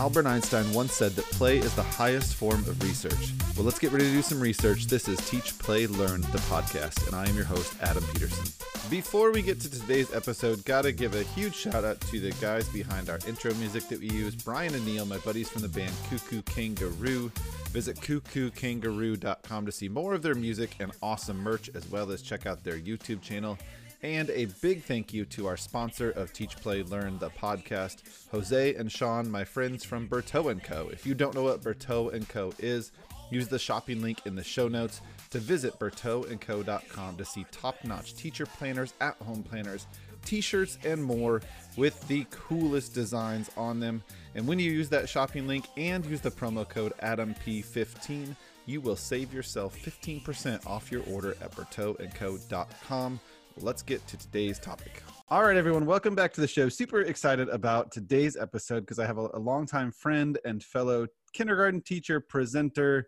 Albert Einstein once said that play is the highest form of research. Well, let's get ready to do some research. This is Teach, Play, Learn, the podcast, and I am your host, Adam Peterson. Before we get to today's episode, gotta give a huge shout out to the guys behind our intro music that we use Brian and Neil, my buddies from the band Cuckoo Kangaroo. Visit cuckookangaroo.com to see more of their music and awesome merch, as well as check out their YouTube channel. And a big thank you to our sponsor of Teach, Play, Learn, the podcast, Jose and Sean, my friends from Berteau & Co. If you don't know what Berteau & Co. is, use the shopping link in the show notes to visit berteauandco.com to see top-notch teacher planners, at-home planners, t-shirts, and more with the coolest designs on them. And when you use that shopping link and use the promo code AdamP15, you will save yourself 15% off your order at berteauandco.com let's get to today's topic. All right, everyone, welcome back to the show. Super excited about today's episode because I have a, a longtime friend and fellow kindergarten teacher, presenter,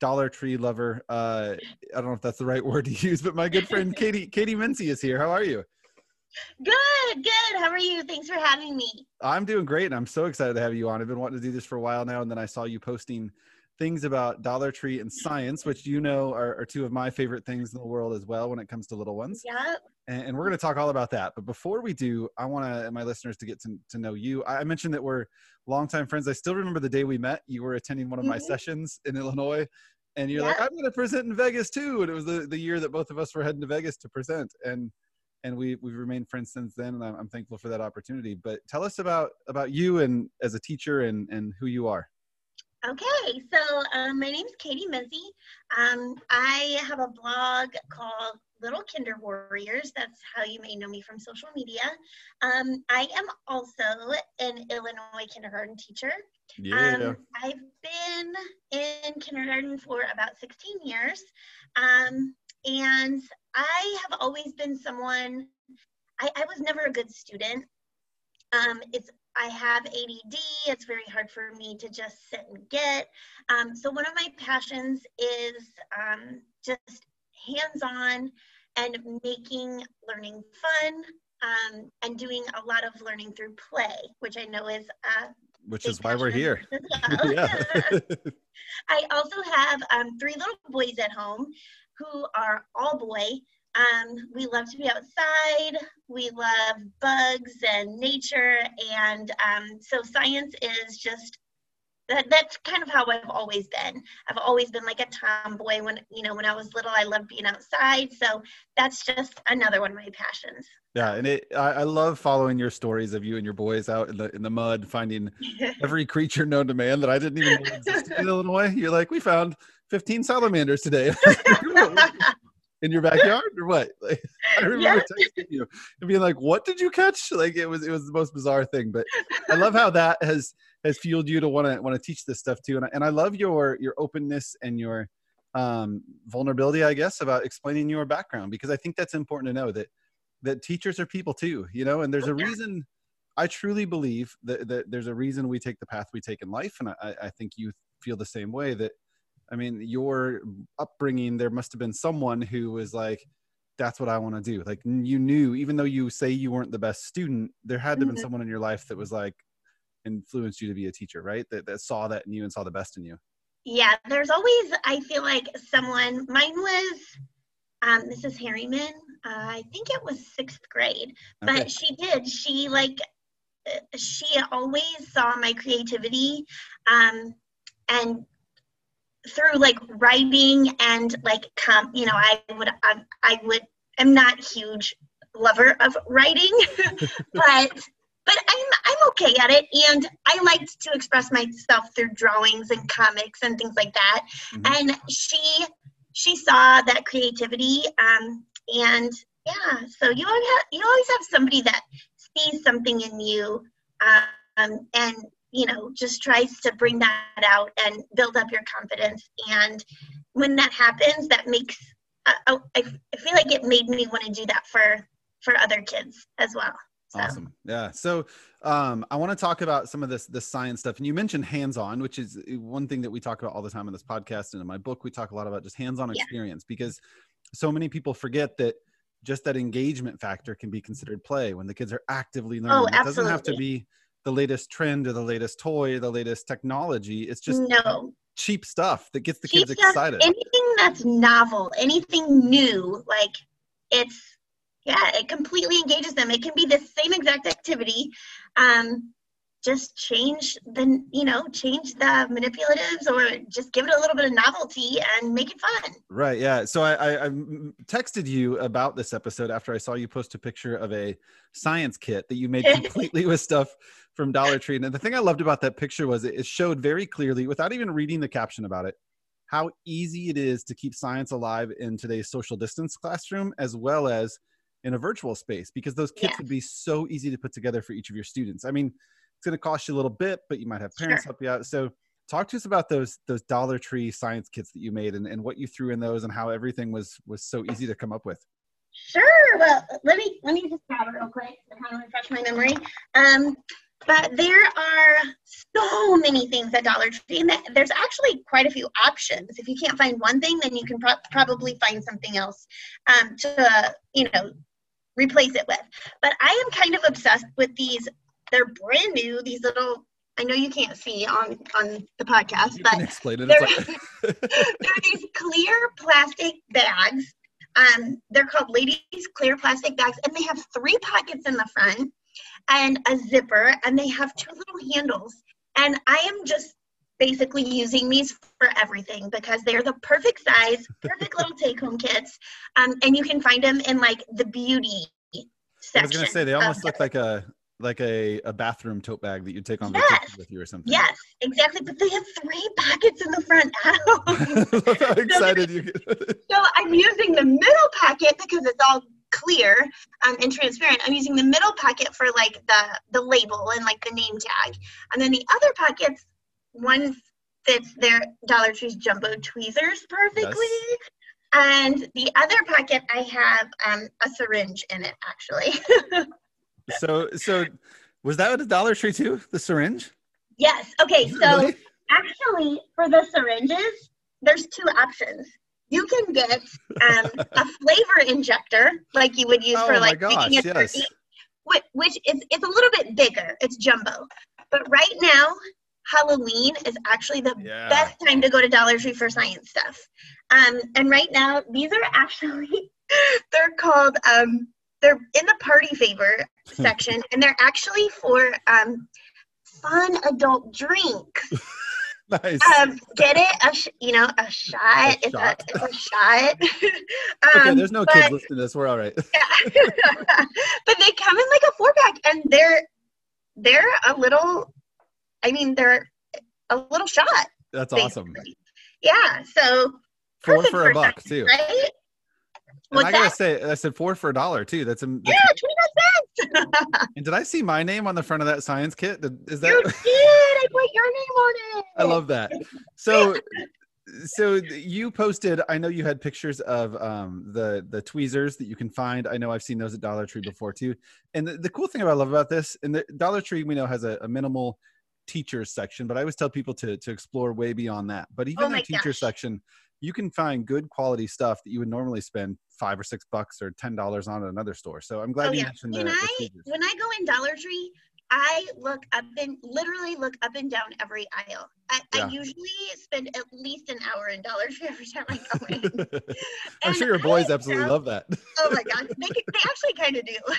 Dollar Tree lover. Uh, I don't know if that's the right word to use, but my good friend Katie Katie Mincy is here. How are you? Good, good. How are you? Thanks for having me. I'm doing great, and I'm so excited to have you on. I've been wanting to do this for a while now, and then I saw you posting things about Dollar Tree and science, which you know are, are, two of my favorite things in the world as well when it comes to little ones. Yeah. And, and we're going to talk all about that. But before we do, I want to my listeners to get to, to know you. I mentioned that we're longtime friends. I still remember the day we met. You were attending one of my mm-hmm. sessions in Illinois. And you're like, I'm going to present in Vegas too. And it was the, the year that both of us were heading to Vegas to present. And and we we've remained friends since then and I'm, I'm, thankful for that opportunity but tell us about about you and as a teacher and and who you are Okay, so um, my name is Katie Mizzy. Um, I have a blog called Little Kinder Warriors. That's how you may know me from social media. Um, I am also an Illinois kindergarten teacher. Yeah. Um, I've been in kindergarten for about 16 years. Um, and I have always been someone, I, I was never a good student. Um, it's I have ADD. It's very hard for me to just sit and get. Um, so one of my passions is um, just hands-on and making learning fun um, and doing a lot of learning through play, which I know is uh, which is why we're here. Well. yeah. I also have um, three little boys at home who are all boy um, we love to be outside. We love bugs and nature. And um, so science is just that, that's kind of how I've always been. I've always been like a tomboy when, you know, when I was little, I loved being outside. So that's just another one of my passions. Yeah. And it, I, I love following your stories of you and your boys out in the, in the mud, finding every creature known to man that I didn't even know existed in Illinois. You're like, we found 15 salamanders today. in your backyard or what? Like, I remember yeah. texting you and being like, "What did you catch?" Like it was it was the most bizarre thing. But I love how that has has fueled you to want to want to teach this stuff too. And I, and I love your your openness and your um, vulnerability, I guess, about explaining your background because I think that's important to know that that teachers are people too, you know. And there's a reason. I truly believe that, that there's a reason we take the path we take in life, and I, I think you feel the same way. That I mean, your upbringing, there must have been someone who was like, that's what I want to do. Like you knew, even though you say you weren't the best student, there had to have been mm-hmm. someone in your life that was like influenced you to be a teacher, right? That, that saw that in you and saw the best in you. Yeah, there's always, I feel like someone, mine was um, Mrs. Harriman. Uh, I think it was sixth grade, but okay. she did. She like, uh, she always saw my creativity um, and through like writing and like com you know i would I, I would i'm not huge lover of writing but but i'm i'm okay at it and i liked to express myself through drawings and comics and things like that mm-hmm. and she she saw that creativity um and yeah so you always have you always have somebody that sees something in you um and you know just tries to bring that out and build up your confidence and when that happens that makes uh, I, I feel like it made me want to do that for for other kids as well so. awesome yeah so um, i want to talk about some of this this science stuff and you mentioned hands-on which is one thing that we talk about all the time in this podcast and in my book we talk a lot about just hands-on yeah. experience because so many people forget that just that engagement factor can be considered play when the kids are actively learning. Oh, absolutely. It doesn't have to be the latest trend or the latest toy, the latest technology. It's just no cheap stuff that gets the cheap kids excited. Anything that's novel, anything new, like it's yeah, it completely engages them. It can be the same exact activity. Um, just change the you know change the manipulatives or just give it a little bit of novelty and make it fun. Right yeah. So I, I, I texted you about this episode after i saw you post a picture of a science kit that you made completely with stuff from dollar tree. And the thing i loved about that picture was it showed very clearly without even reading the caption about it how easy it is to keep science alive in today's social distance classroom as well as in a virtual space because those kits yeah. would be so easy to put together for each of your students. I mean it's going to cost you a little bit, but you might have parents sure. help you out. So talk to us about those those Dollar Tree science kits that you made and, and what you threw in those and how everything was was so easy to come up with. Sure. Well, let me let me just grab it real quick to kind of refresh my memory. Um, but there are so many things at Dollar Tree, and there's actually quite a few options. If you can't find one thing, then you can pro- probably find something else um, to, uh, you know, replace it with. But I am kind of obsessed with these they're brand new. These little I know you can't see on on the podcast, you but explain it. They're, they're these clear plastic bags. Um, they're called ladies clear plastic bags, and they have three pockets in the front and a zipper, and they have two little handles. And I am just basically using these for everything because they're the perfect size, perfect little take-home kits, um, and you can find them in like the beauty section. I was gonna say they almost look like a like a, a bathroom tote bag that you take on yes. vacation with you or something. Yes, exactly. But they have three pockets in the front. Look how excited so, you get. so I'm using the middle pocket because it's all clear um, and transparent. I'm using the middle pocket for like the the label and like the name tag, and then the other pockets, one fits their Dollar Tree's jumbo tweezers perfectly. Yes. And the other pocket, I have um, a syringe in it, actually. So so was that a Dollar Tree too? The syringe? Yes. Okay. So really? actually, for the syringes, there's two options. You can get um, a flavor injector, like you would use oh for like gosh, making a yes. turkey, which, which is it's a little bit bigger. It's jumbo, but right now Halloween is actually the yeah. best time to go to Dollar Tree for science stuff. Um, and right now, these are actually they're called um, they're in the party favor section, and they're actually for um, fun adult drinks. nice. Um, get it? A sh- you know, a shot. A it's, shot. A, it's a shot. um, okay, there's no but, kids listening to this. We're all right. yeah. but they come in like a four pack, and they're they're a little. I mean, they're a little shot. That's basically. awesome. Yeah. So four for a buck too, right? And I gotta say, I said four for a dollar too. That's, a, that's yeah, twenty five cents. and did I see my name on the front of that science kit? Is that? You did. I put your name on it. I love that. So, so you posted. I know you had pictures of um, the the tweezers that you can find. I know I've seen those at Dollar Tree before too. And the, the cool thing I love about this, and the Dollar Tree we know has a, a minimal teachers section, but I always tell people to to explore way beyond that. But even oh the teacher gosh. section you can find good quality stuff that you would normally spend five or six bucks or ten dollars on at another store. So I'm glad oh, you yeah. mentioned when the, I the when I go in Dollar Tree, I look up and literally look up and down every aisle. I, yeah. I usually spend at least an hour in Dollar Tree every time I go in. I'm sure your boys absolutely found, love that. oh my god, they, they actually kind of do.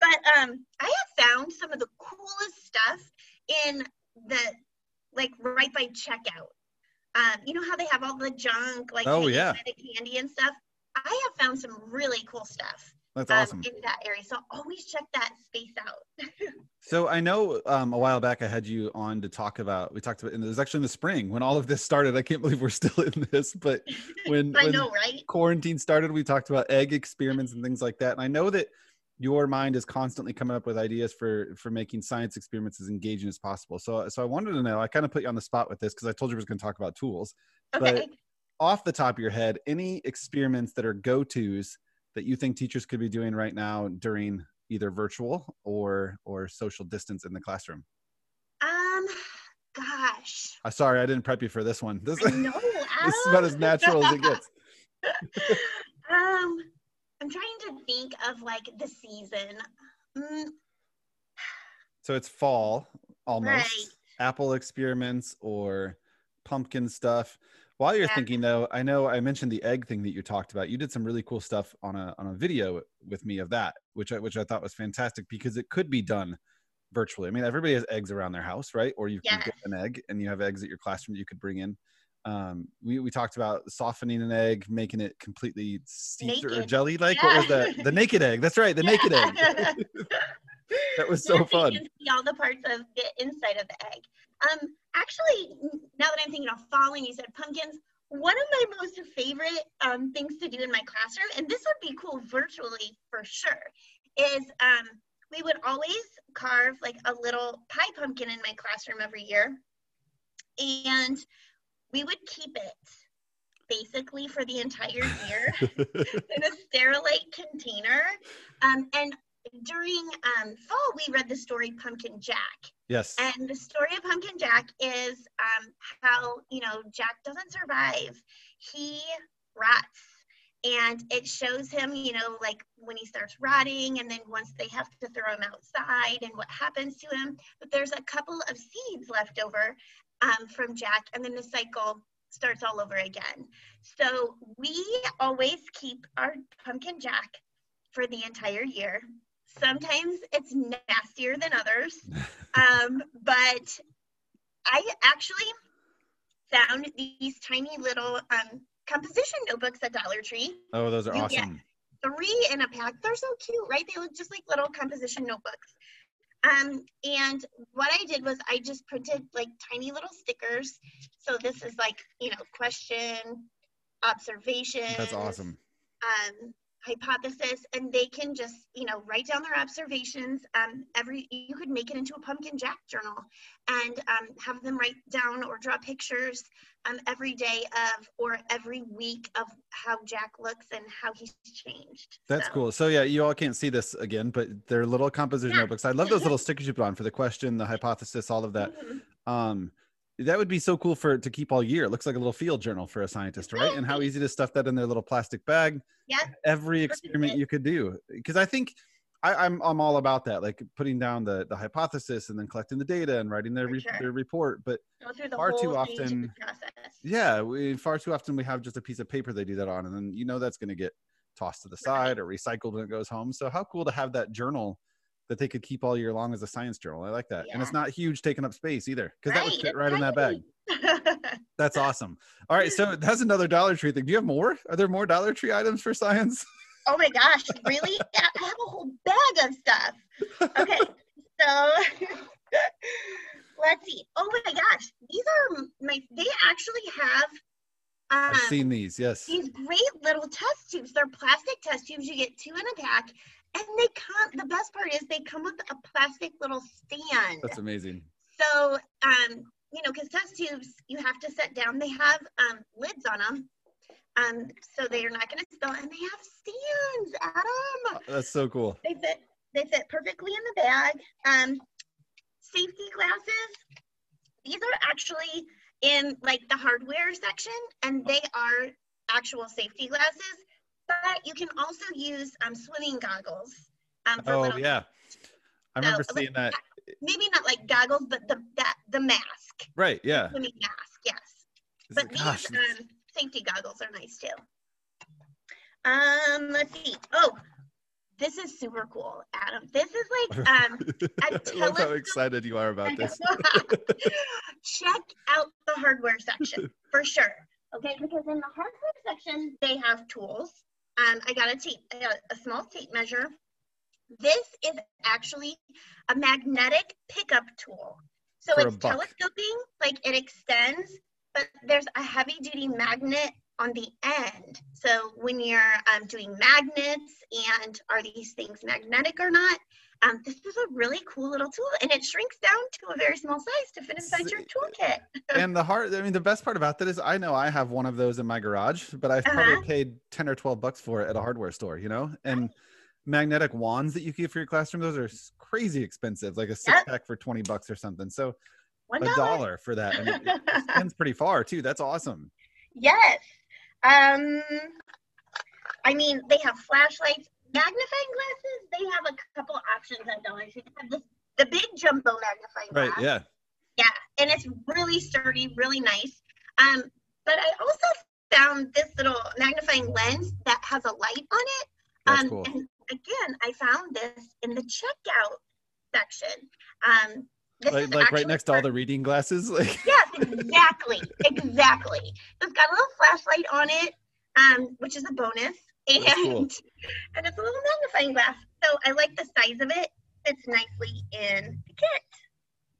but um, I have found some of the coolest stuff in the like right by checkout. Um, you know how they have all the junk, like oh yeah, candy and stuff. I have found some really cool stuff. That's um, awesome. in that area. So always check that space out. so I know um, a while back I had you on to talk about. We talked about, and it was actually in the spring when all of this started. I can't believe we're still in this, but when I when know, right? Quarantine started, we talked about egg experiments and things like that. And I know that your mind is constantly coming up with ideas for for making science experiments as engaging as possible. So so I wanted to know. I kind of put you on the spot with this because I told you I was going to talk about tools. Okay. But off the top of your head, any experiments that are go tos that you think teachers could be doing right now during either virtual or or social distance in the classroom? Um, gosh. Uh, sorry, I didn't prep you for this one. This, no, this is about as natural as it gets. um I'm trying to think of like the season. Mm. So it's fall almost. Right. Apple experiments or pumpkin stuff. While you're Yeah. thinking though, I know I mentioned the egg thing that you talked about. You did some really cool stuff on a on a video with me of that, which I which I thought was fantastic because it could be done virtually. I mean, everybody has eggs around their house, right? Or you can get an egg and you have eggs at your classroom that you could bring in. Um, we, we talked about softening an egg, making it completely seeped or Naked. jelly like. What was that? The naked egg. That's right, the naked egg. That was so fun. You can see all the parts of the inside of the egg. Um, actually, now that I'm thinking of falling, you said pumpkins, one of my most favorite um, things to do in my classroom, and this would be cool virtually for sure, is um, we would always carve like a little pie pumpkin in my classroom every year, and we would keep it basically for the entire year in a sterilite container. Um, and during um, fall, we read the story Pumpkin Jack. yes. And the story of Pumpkin Jack is um, how, you know, Jack doesn't survive. He rots. And it shows him, you know, like when he starts rotting, and then once they have to throw him outside and what happens to him. But there's a couple of seeds left over um, from Jack, and then the cycle starts all over again. So we always keep our Pumpkin Jack for the entire year. Sometimes it's nastier than others, um, but I actually found these tiny little um, composition notebooks at Dollar Tree. oh, those are you awesome. Three in a pack. They're so cute, right? They look just like little composition notebooks. Um, and what I did was I just printed like tiny little stickers. So this is like, you know, question, observation. That's awesome. um, hypothesis and they can just you know write down their observations um, every you could make it into a pumpkin jack journal and um, have them write down or draw pictures um, every day of or every week of how jack looks and how he's changed That's So, cool. So yeah, you all can't see this again, but they're little composition Yeah. notebooks. I love those little stickers you put on for the question, the hypothesis, all of that. mhm. Um, that would be so cool for to keep all year. It looks like a little field journal for a scientist, right? And how easy to stuff that in their little plastic bag. Yeah. Every experiment you could do, because I think I, I'm I'm all about that, like putting down the the hypothesis and then collecting the data and writing their re- sure. their report. But Far too often- process yeah, we far too often we have just a piece of paper they do that on, and then you know that's going to get tossed to the side or recycled when it goes home. So how cool to have that journal that they could keep all year long as a science journal. I like that, and it's not huge, taking up space either, because that would Right, fit right in that bag. That's awesome. All right, so that's another Dollar Tree thing. Do you have more? Are there more Dollar Tree items for science? Oh my gosh, really? I have a whole bag of stuff. Okay, so let's see. Oh my gosh, these are my, they actually have I've um, seen these. Yes. these great little test tubes. They're plastic test tubes. You get two in a pack. And they come, the best part is they come with a plastic little stand. That's amazing. So, um, you know, because test tubes you have to set down. They have um, lids on them, um, so they are not going to spill. And they have stands, Adam. That's so cool. They fit. They fit perfectly in the bag. Um, safety glasses. These are actually in like the hardware section, and they are actual safety glasses. But you can also use um, swimming goggles. Um, for Oh little, yeah, I remember So, seeing that. Maybe not like goggles, but the that the mask. Right. Yeah. swimming mask, yes. It's But like, gosh, these um, safety goggles are nice too. Um, let's see. Oh, this is super cool, Adam. This is like um, I love how excited you are about this. check out the hardware section for sure. Okay, because in the hardware section they have tools. Um, I got a tape, got a small tape measure. This is actually a magnetic pickup tool. So For it's telescoping, like it extends, but there's a heavy duty magnet on the end. So when you're um, doing magnets and are these things magnetic or not, um, this is a really cool little tool and it shrinks down to a very small size to fit inside your toolkit. and the hard i mean the best part about that is i know i have one of those in my garage but i've Uh-huh. probably paid 10 or 12 bucks for it at a hardware store you know and magnetic wands that you keep for your classroom those are crazy expensive like a six Yep. pack for 20 bucks or something so One a dollar for that and it it extends pretty far too that's awesome Yes. Um, I mean, they have flashlights, magnifying glasses. They have a couple options at Dollar Tree. They have this the big jumbo magnifying glass. Right. Yeah. Yeah, and it's really sturdy, really nice. Um, but I also found this little magnifying lens that has a light on it. That's um, cool. And again, I found this in the checkout section. Um, like, like right next to all the reading glasses like yes exactly exactly it's got a little flashlight on it um, which is a bonus and cool. and it's a little magnifying glass. So i like the size of it. Fits nicely in the kit.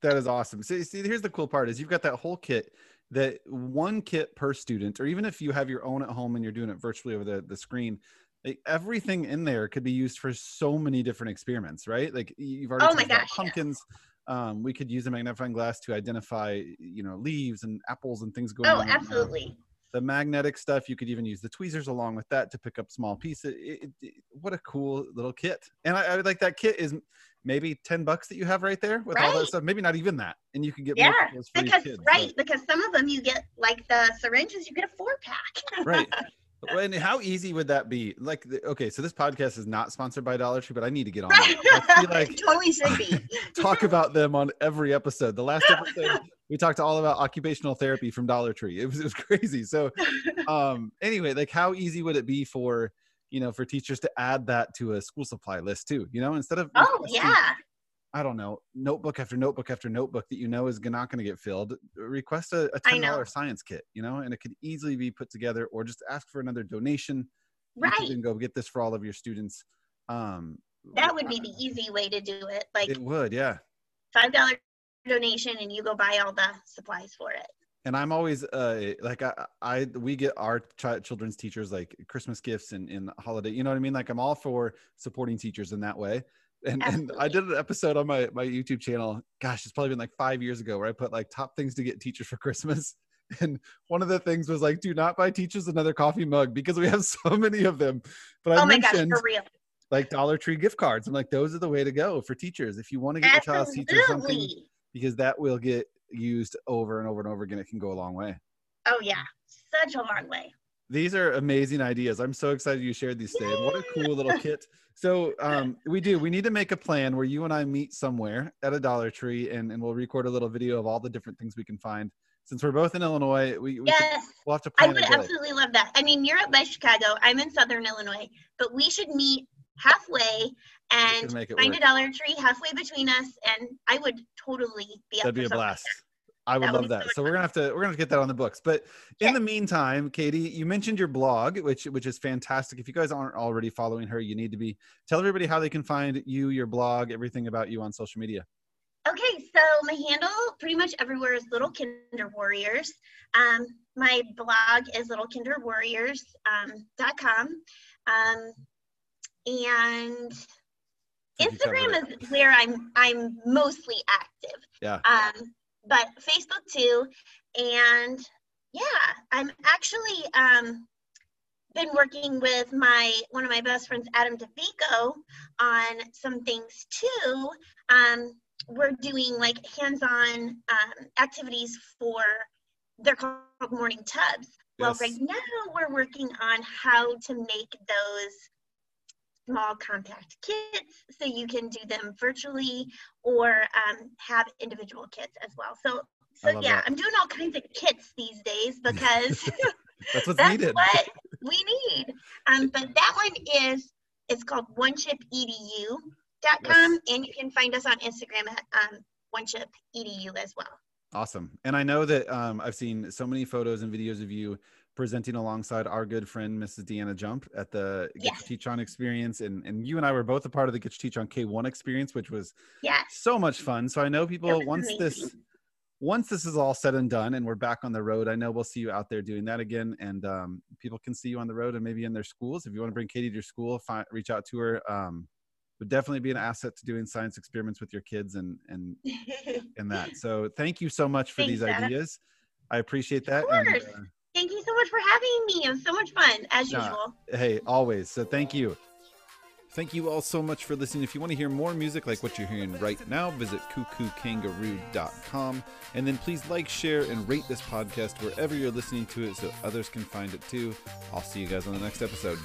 That is awesome. So see here's the cool part is you've got that whole kit that one kit per student or even if you have your own at home and you're doing it virtually over the, the screen like, everything in there could be used for so many different experiments right? Like you've already oh my gosh, pumpkins. Yeah um, we could use a magnifying glass to identify you know leaves and apples and things going oh, on. Oh, absolutely. The magnetic stuff, you could even use the tweezers along with that to pick up small pieces. It, it, it, what a cool little kit! And I, I would like that kit is maybe 10 bucks that you have right there with right. all that stuff maybe not even that and you can get more. yeah because kids, right because some of them you get like the syringes you get a four pack right and how easy would that be? Like, okay, so this podcast is not sponsored by Dollar Tree, but I need to get on. It. like, totally should be. talk about them on every episode. The last episode, we talked to all about occupational therapy from Dollar Tree. It was it was crazy. So, um, anyway, like, how easy would it be for you know for teachers to add that to a school supply list too? You know, instead of oh yeah, I don't know, notebook after notebook after notebook that you know is not going to get filled, request a, a ten dollar science kit, you know, and it could easily be put together, or just ask for another donation. Right. And go get this for all of your students. Um, that would be the easy way to do it. Like it would, yeah. Five dollar donation, and you go buy all the supplies for it. And I'm always uh, like I, I we get our ch- children's teachers like Christmas gifts and in holiday. You know what I mean? Like I'm all for supporting teachers in that way and, and I did an episode on my my YouTube channel. Gosh, it's probably been like five years ago where I put like top things to get teachers for Christmas. And one of the things was like, do not buy teachers another coffee mug because we have so many of them. But I oh my mentioned gosh, for real. like Dollar Tree gift cards. I'm like, those are the way to go for teachers. If you want to get Absolutely. your child's teacher something, because that will get used over and over and over again. It can go a long way. Oh yeah, such a long way. These are amazing ideas. I'm so excited you shared these today. What a cool little kit. So um, we do. We need to make a plan where you and I meet somewhere at a Dollar Tree, and, and we'll record a little video of all the different things we can find. Since we're both in Illinois, we, we yes, can, we'll have to. I would absolutely love that. I mean, you're up by Chicago. I'm in Southern Illinois, but we should meet halfway and find work. a Dollar Tree halfway between us, and I would totally be. That'd be a blast. Like I would that love that. So, so we're gonna have to we're gonna get that on the books. But in the meantime, Katie, you mentioned your blog, which which is fantastic. If you guys aren't already following her, you need to be. Tell everybody how they can find you, your blog, everything about you on social media. Okay, so my handle pretty much everywhere is Little Kinder Warriors. Um, my blog is littlekinderwarriors.com. Um, um, and Instagram is where I'm I'm mostly active. Yeah. Um, but Facebook too. And yeah, I'm actually um, been working with my one of my best friends, Adam DeVico, on some things too. Um, we're doing like hands-on um, activities for they're called morning tubs. Well, right now we're working on how to make those small compact kits so you can do them virtually or um, have individual kits as well. So, so yeah, that. I'm doing all kinds of kits these days because that's what's that's needed. what we need. Um, but that one is it's called onechip.edu.com yes. and you can find us on Instagram at um, onechip.edu as well. Awesome. And I know that um, I've seen so many photos and videos of you presenting alongside our good friend Mrs. Deanna Jump at the Get yes. Teach On experience. And, and you and I were both a part of the Get Teach On K1 experience, which was yes. so much fun. So I know people once amazing. this once this is all said and done and we're back on the road, I know we'll see you out there doing that again. And um, people can see you on the road and maybe in their schools. If you want to bring Katie to your school, find, reach out to her. Um, would definitely be an asset to doing science experiments with your kids and and and that. So thank you so much for Thanks, these ideas. I appreciate that. And, uh, Thank you so much for having me. It was so much fun, as usual. Hey, always. So thank you. Thank you all so much for listening. If you want to hear more music like what you're hearing right now, visit cuckookangaroo.com. And then please like, share, and rate this podcast wherever you're listening to it so others can find it too. I'll see you guys on the next episode.